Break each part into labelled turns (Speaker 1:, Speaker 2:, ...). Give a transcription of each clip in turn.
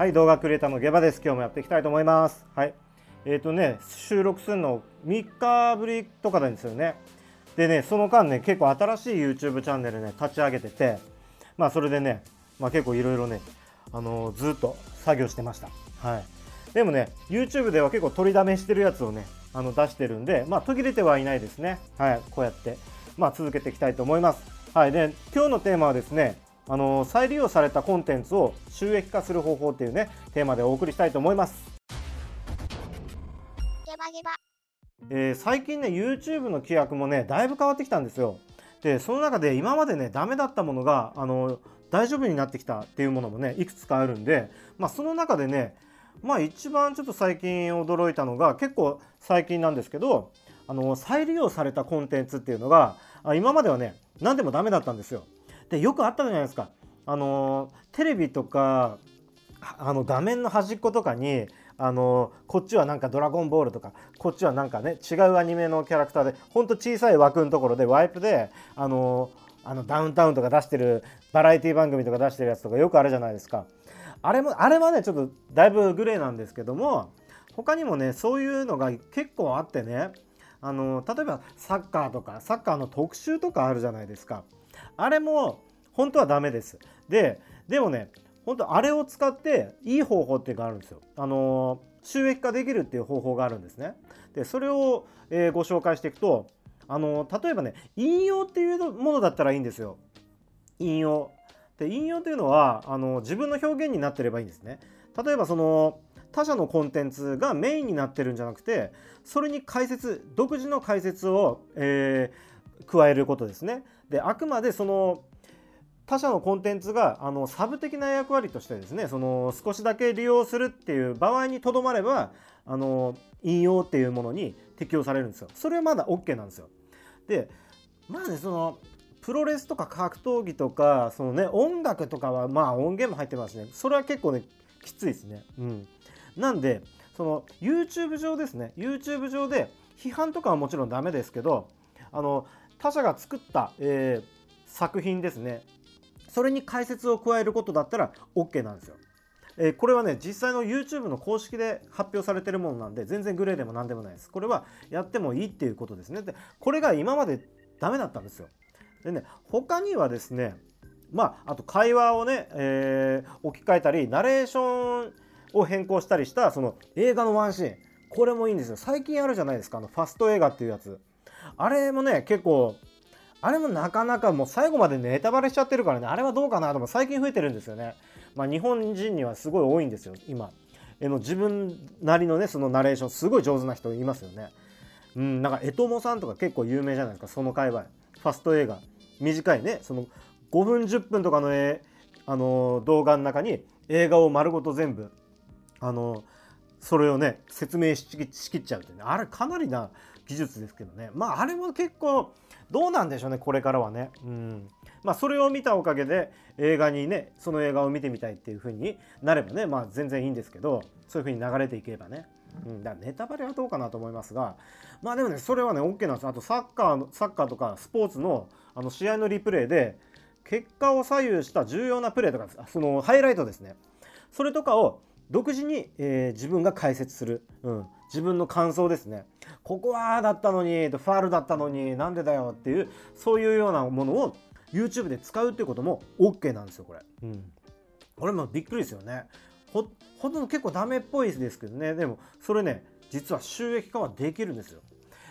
Speaker 1: はい動画クリエイターのゲバです。今日もやっていきたいと思います。はい。えっ、ー、とね収録するの3日ぶりとかなんですよね。でねその間ね結構新しい YouTube チャンネルね立ち上げててまあそれでねまあ結構いろいろねあのー、ずっと作業してました。はい。でもね YouTube では結構取りだめしてるやつをねあの出してるんでまあ途切れてはいないですね。はいこうやってまあ続けていきたいと思います。はい。で今日のテーマはですねあの再利用されたコンテンツを収益化する方法っていうねテーマでお送りしたいと思います。ゲバゲバえー、最近ね YouTube の規約もねだいぶ変わってきたんですよ。でその中で今までねダメだったものがあの大丈夫になってきたっていうものもねいくつかあるんで、まあ、その中でねまあ一番ちょっと最近驚いたのが結構最近なんですけどあの再利用されたコンテンツっていうのが今まではね何でもダメだったんですよ。でよくあったじゃないですか。あのテレビとかあの画面の端っことかにあのこっちはなんか「ドラゴンボール」とかこっちはなんかね違うアニメのキャラクターでほんと小さい枠のところでワイプであのあのダウンタウンとか出してるバラエティ番組とか出してるやつとかよくあるじゃないですか。あれもあれはねちょっとだいぶグレーなんですけども他にもねそういうのが結構あってねあの例えばサッカーとかサッカーの特集とかあるじゃないですか。あれも本当はダメです。で、でもね、本当あれを使っていい方法っていうのがあるんですよ。あの収益化できるっていう方法があるんですね。で、それを、えー、ご紹介していくと、あの例えばね、引用っていうものだったらいいんですよ。引用。で、引用というのはあの自分の表現になってればいいんですね。例えばその他社のコンテンツがメインになってるんじゃなくてそれに解説独自の解説を、えー、加えることですね。であくまでその他社のコンテンツがあのサブ的な役割としてですねその少しだけ利用するっていう場合にとどまればあの引用っていうものに適用されるんですよ。それはまだ OK なんですよ。でまあねそのプロレスとか格闘技とかそのね音楽とかはまあ音源も入ってますねそれは結構ねきついですね。うん、なんでその YouTube 上ですね YouTube 上で批判とかはもちろんダメですけどあの他社が作った、えー、作品ですねそれに解説を加えることだったら OK なんですよ。えー、これはね実際の YouTube の公式で発表されてるものなんで全然グレーでも何でもないです。これはやってもいいっていうことですね。でこれが今までダメだったんですよ。でね他にはですねまああと会話をね、えー、置き換えたりナレーションを変更したりしたその映画のワンシーンこれもいいんですよ。最近あるじゃないですかあのファスト映画っていうやつ。あれもね結構あれもなかなかもう最後までネタバレしちゃってるからねあれはどうかなとも最近増えてるんですよね。まあ、日本人にはすごい多いんですよ今。えの自分なりのねそのナレーションすごい上手な人いますよね。うん、なんかエトモさんとか結構有名じゃないですかその界隈。ファスト映画短いねその5分10分とかの,、えあの動画の中に映画を丸ごと全部あのそれをね説明しきっちゃうってねあれかなりな技術ですけどね。まああれも結構どうなんでしょうねこれからはね。うん。まあ、それを見たおかげで映画にねその映画を見てみたいっていう風になればねまあ全然いいんですけどそういう風に流れていけばね。うん、だからネタバレはどうかなと思いますがまあでもねそれはね OK なんですあとサッカーのサッカーとかスポーツのあの試合のリプレイで結果を左右した重要なプレーとかそのハイライトですね。それとかを独自に、えー、自分が解説する、うん、自分の感想ですねここはだったのにファールだったのになんでだよっていうそういうようなものを YouTube で使うっていうことも OK なんですよこれ。うん、これもびっくりですよね。ほほんと結構ダメっぽいですけどねでもそれね実は収益化はできるんですよ。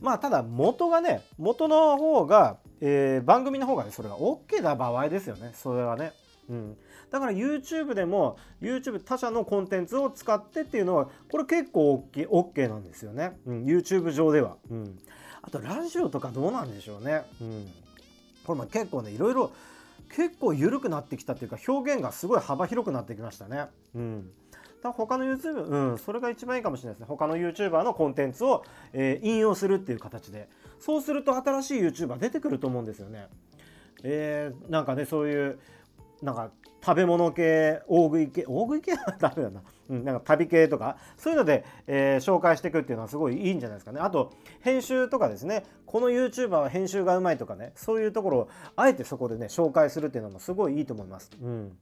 Speaker 1: まあただ元がね元の方が、えー、番組の方がねそれが OK な場合ですよねそれはね。うん、だから YouTube でも YouTube 他社のコンテンツを使ってっていうのはこれ結構 OK, OK なんですよね、うん、YouTube 上では、うん、あとラジオとかどうなんでしょうね、うん、これも結構ねいろいろ結構緩くなってきたっていうか表現がすごい幅広くなってきましたね。うん。だ他の YouTube、うん、それが一番いいかもしれないですね。他の YouTuber のコンテンツを、えー、引用するっていう形で。そうすると新しい YouTuber 出てくると思うんですよね。えー、なんかね、そういうなんか食べ物系大食い系大食い系はダメだな,、うん、なんか旅系とかそういうので、えー、紹介していくっていうのはすごいいいんじゃないですかね。あと編集とかですね。この YouTuber は編集がうまいとかね。そういうところをあえてそこでね紹介するっていうのもすごいいいと思います。うん。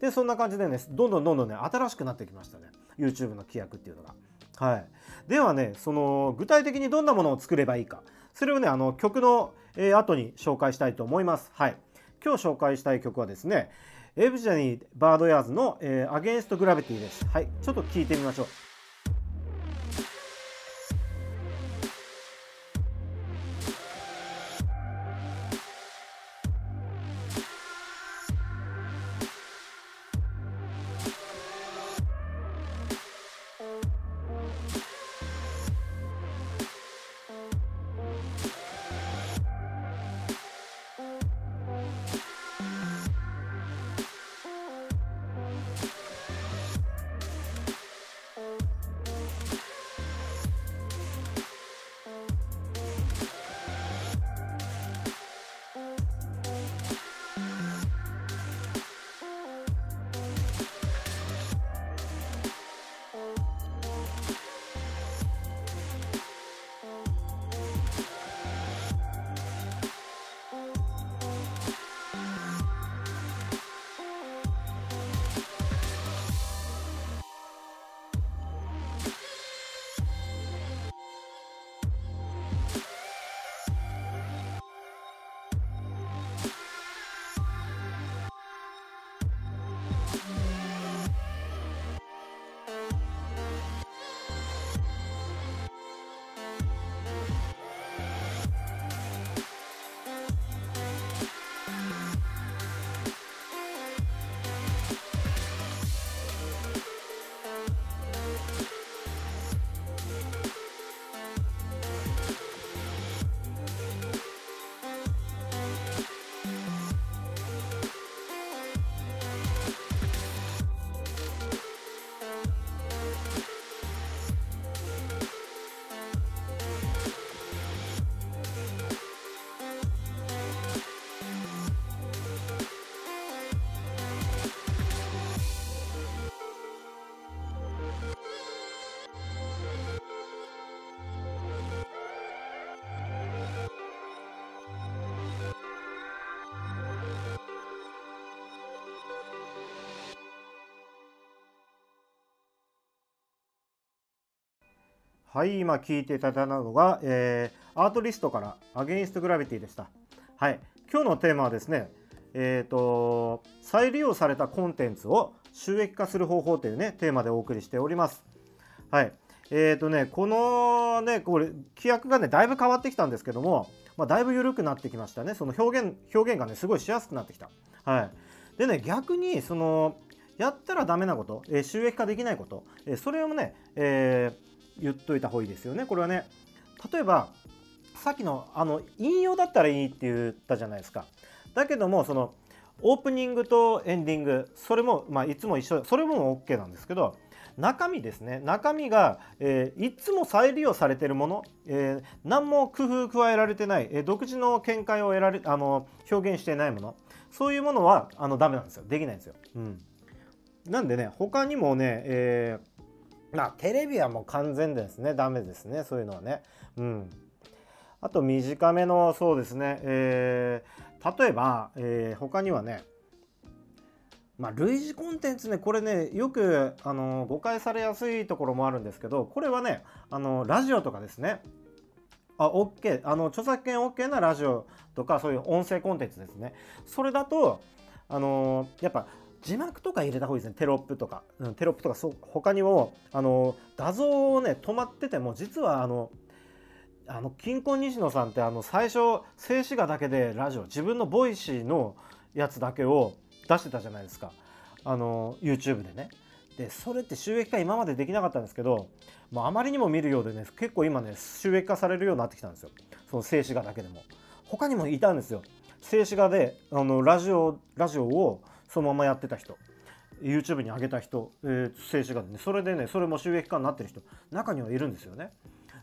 Speaker 1: でそんな感じでねどんどんどんどんね新しくなってきましたね。YouTube の規約っていうのが。はい、ではねその具体的にどんなものを作ればいいか。それをねあの曲の、えー、後に紹介したいと思います。はい、今日紹介したい曲はですねエブジャニー・バードヤーズの、えー、アゲンスト・グラビティです。はい、ちょっと聞いてみましょう。はい、今聞いていただいたのが、えー、アートリストからアゲインストグラビティでした。はい、今日のテーマはですね、えっ、ー、と、再利用されたコンテンツを収益化する方法というね、テーマでお送りしております。はい。えっ、ー、とね、このね、これ、規約がね、だいぶ変わってきたんですけども、まあ、だいぶ緩くなってきましたね。その表現、表現がね、すごいしやすくなってきた。はい。でね、逆に、その、やったらダメなこと、え、収益化できないこと、え、それをね、えー、言っといた方がいいですよねこれはね。例えばさっきのあの引用だったらいいって言ったじゃないですか。だけどもそのオープニングとエンディングそれも、まあ、いつも一緒それも OK なんですけど中身ですね。中身が、えー、いつも再利用されてるもの、えー、何も工夫加えられてない、えー、独自の見解を得られあの表現してないものそういうものはあのダメなんですよ。できないんですよ。うん、なんでね他にもね、えーまあテレビはもう完全ですね。ダメですね。そういうのはね。うん。あと短めのそうですね、えー、例えば、えー、他にはねまあ、類似コンテンツねこれねよくあの誤解されやすいところもあるんですけどこれはねあのラジオとかですね。あ OK あの著作権 OK なラジオとかそういう音声コンテンツですね。それだとあのやっぱ字幕とか入れた方がいいですね。テロップとか、うん、テロップとかそう他にもあの画像をね止まってても実はあのあのキンコン西野さんってあの最初静止画だけでラジオ自分の Voicy のやつだけを出してたじゃないですか。あの YouTube でね。でそれって収益化今までできなかったんですけど、まあ、あまりにも見るようでね結構今ね収益化されるようになってきたんですよ。その静止画だけでも。他にもいたんですよ。静止画であのラジオラジオをそのままやってた人。YouTube に上げた人、えー、静止画でね。それでねそれも収益化になってる人。中にはいるんですよね。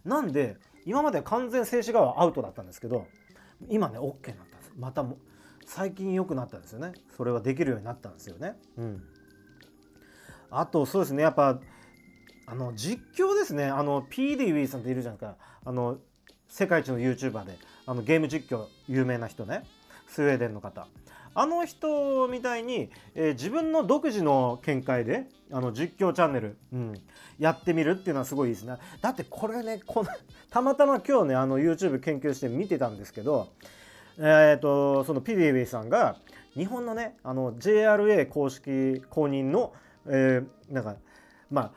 Speaker 1: なんで今まで完全静止画はアウトだったんですけど今ね OK になったんです。またも最近良くなったんですよね。それはできるようになったんですよね。うん。あとそうですね。やっぱあの実況ですね。あの PDW さんっているじゃないですか。あの世界一の YouTuber であのゲーム実況有名な人ね。スウェーデンの方。あの人みたいに、えー、自分の独自の見解であの実況チャンネル、うん、やってみるっていうのはすごいいいですね。だってこれねこのたまたま今日ねあの YouTube 研究して見てたんですけどえっ、ー、とその PDB さんが日本のねあの JRA 公式公認の、えー、なんかまあ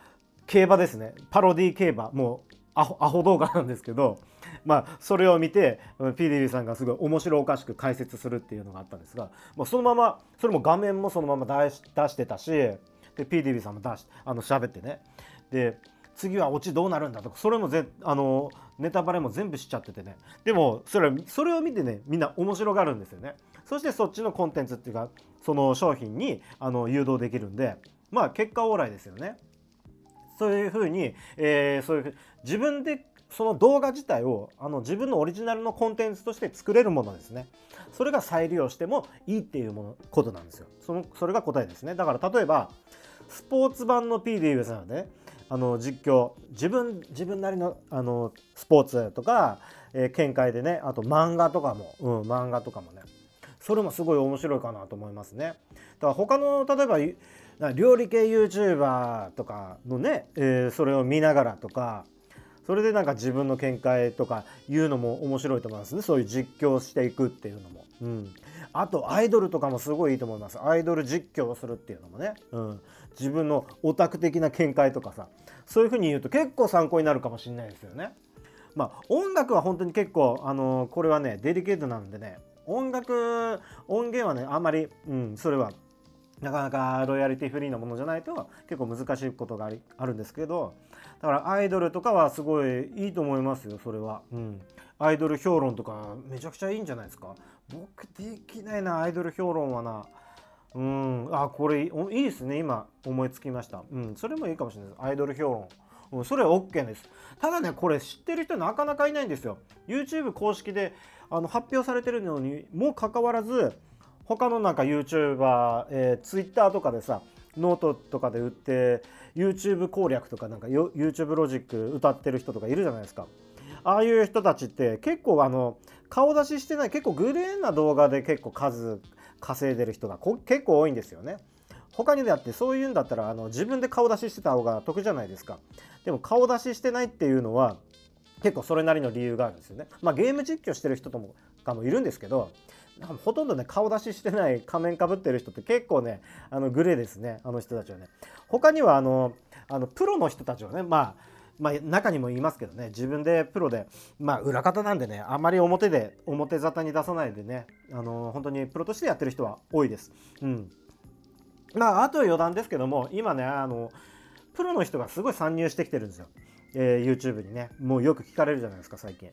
Speaker 1: 競馬ですね。パロディ競馬。もうアホアホ動画なんですけどまあそれを見て PDB さんがすごい面白おかしく解説するっていうのがあったんですが、まあ、そのままそれも画面もそのまま出し出してたしで PDB さんも出しあの喋ってね。で次はオチどうなるんだとかそれもぜあのネタバレも全部しちゃっててね。でもそれそれを見てねみんな面白がるんですよね。そしてそっちのコンテンツっていうかその商品にあの誘導できるんでまあ結果オーライですよね。そういうふうに、えー、そういう自分でその動画自体をあの自分のオリジナルのコンテンツとして作れるものですね。それが再利用してもいいっていうものことなんですよ。そのそれが答えですね。だから例えばスポーツ版の PDUS なので、あの実況自分自分なりのあのスポーツとか、えー、見解でねあと漫画とかも、うん、漫画とかもねそれもすごい面白いかなと思いますね。だから他の例えば料理系 YouTuber とかのね、えー、それを見ながらとかそれでなんか自分の見解とか言うのも面白いと思いますね。そういう実況していくっていうのも。うん、あとアイドルとかもすごいいいと思います。アイドル実況をするっていうのもね、うん、自分のオタク的な見解とかさ。そういうふうに言うと結構参考になるかもしれないですよね。まあ音楽は本当に結構あのこれはねデリケートなんでね。音楽音源はねあんまり、うん、それはなかなかロイヤリティフリーなものじゃないと結構難しいことがあるんですけどだからアイドルとかはすごいいいと思いますよそれは、うん、アイドル評論とかめちゃくちゃいいんじゃないですか。僕できないなアイドル評論はな。うん。あこれいいですね今思いつきました。うん。それもいいかもしれないです。アイドル評論。うん、それは OK です。ただねこれ知ってる人なかなかいないんですよ。YouTube 公式であの発表されてるのにもかかわらず他のなんか YouTuber、えー、Twitter とかでさノートとかで売って YouTube 攻略とかなんか YouTube ロジック謳ってる人とかいるじゃないですか。ああいう人たちって結構あの顔出ししてない結構グレーな動画で結構数稼いでる人が結構多いんですよね。他にだってそういうんだったらあの自分で顔出ししてた方が得じゃないですか。でも顔出ししてないっていうのは結構それなりの理由があるんですよね。まあゲーム実況してる人ともかもいるんですけどほとんどね顔出ししてない仮面かぶってる人って結構ねあのグレーですねあの人たちはね他にはあのあのプロの人たちはねまあまあ、中にも言いますけどね自分でプロでまあ裏方なんでねあまり表で表沙汰に出さないでねあの本当にプロとしてやってる人は多いです。うんまあ、あと余談ですけども今ねあのプロの人がすごい参入してきてるんですよ、えー、YouTube にねもうよく聞かれるじゃないですか最近。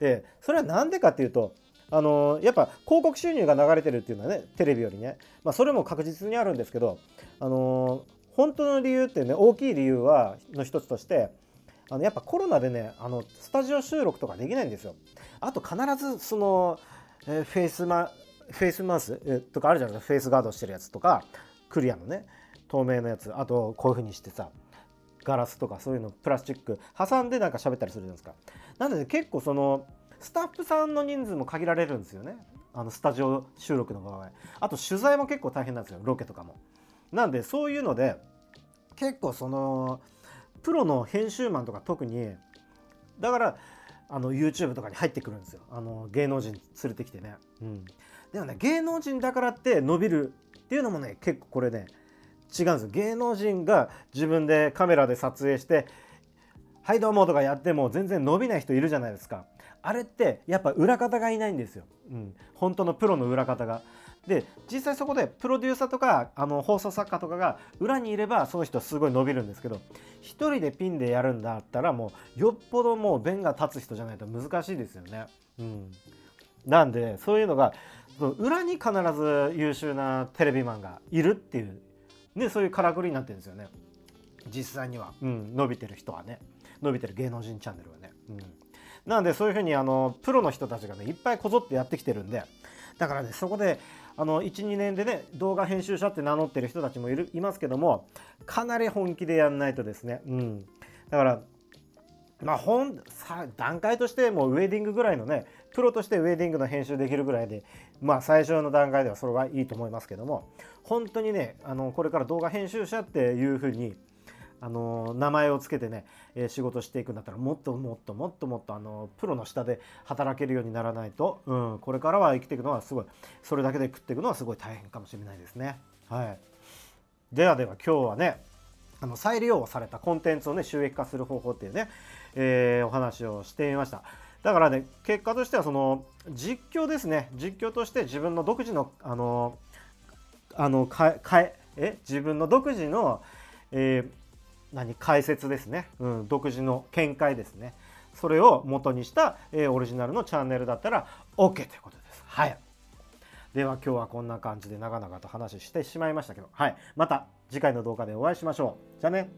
Speaker 1: でそれは何でかっていうとあのやっぱ広告収入が流れてるっていうのはねテレビよりね、まあ、それも確実にあるんですけど、あの本当の理由ってね大きい理由はの一つとしてあのやっぱコロナでねあのスタジオ収録とかできないんですよ。あと必ずその、えー、フェイスマフェイスマウス、えー、とかあるじゃないですかフェイスガードしてるやつとかクリアのね透明のやつあとこういう風にしてさガラスとかそういうのプラスチック挟んでなんか喋ったりするじゃないですか。なので結構そのスタッフさんの人数も限られるんですよね。あのスタジオ収録の場合。あと取材も結構大変なんですよ。ロケとかも。なんでそういうので結構そのプロの編集マンとか特にだからあの YouTube とかに入ってくるんですよ。あの芸能人連れてきてね、うん、でもね芸能人だからって伸びるっていうのもね結構これね違うんですよ。芸能人が自分でカメラで撮影して「はいどうも」とかやっても全然伸びない人いるじゃないですか。あれってやっぱ裏方がいないんですよ、うん、本当のプロの裏方が。で実際そこでプロデューサーとかあの放送作家とかが裏にいればその人すごい伸びるんですけど1人でピンでやるんだったらもうよっぽどもう弁が立つ人じゃないと難しいですよね。うん、なんでそういうのが裏に必ず優秀なテレビマンがいるっていう、ね、そういうからくりになってるんですよね。実際には、うん、伸びてる人はね。伸びてる芸能人チャンネルはね。うん。なのでそういうふうにあのプロの人たちがねいっぱいこぞってやってきてるんでだからねそこであの12年でね動画編集者って名乗ってる人たちもいるいますけどもかなり本気でやんないとですね。うん。だからまあ本さ段階としてもうウェディングぐらいのねプロとしてウェディングの編集できるぐらいでまあ最初の段階ではそれはいいと思いますけども本当にねあのこれから動画編集者っていうふうにあの名前をつけてね、えー、仕事していくんだったらもっともっともっともっとあのプロの下で働けるようにならないと、うん、これからは生きていくのはすごいそれだけで食っていくのはすごい大変かもしれないですね。はい、ではでは今日はねあの再利用されたコンテンツをね収益化する方法っていうね、えー、お話をしてみました。だからね結果としてはその実況ですね実況として自分の独自のあのあのかええ自分の独自の、えー、何解説ですね、うん、独自の見解ですね。それを元にした、えー、オリジナルのチャンネルだったら OK ということです。はい。では今日はこんな感じで長々と話してしまいましたけどはい。また次回の動画でお会いしましょう。じゃあね。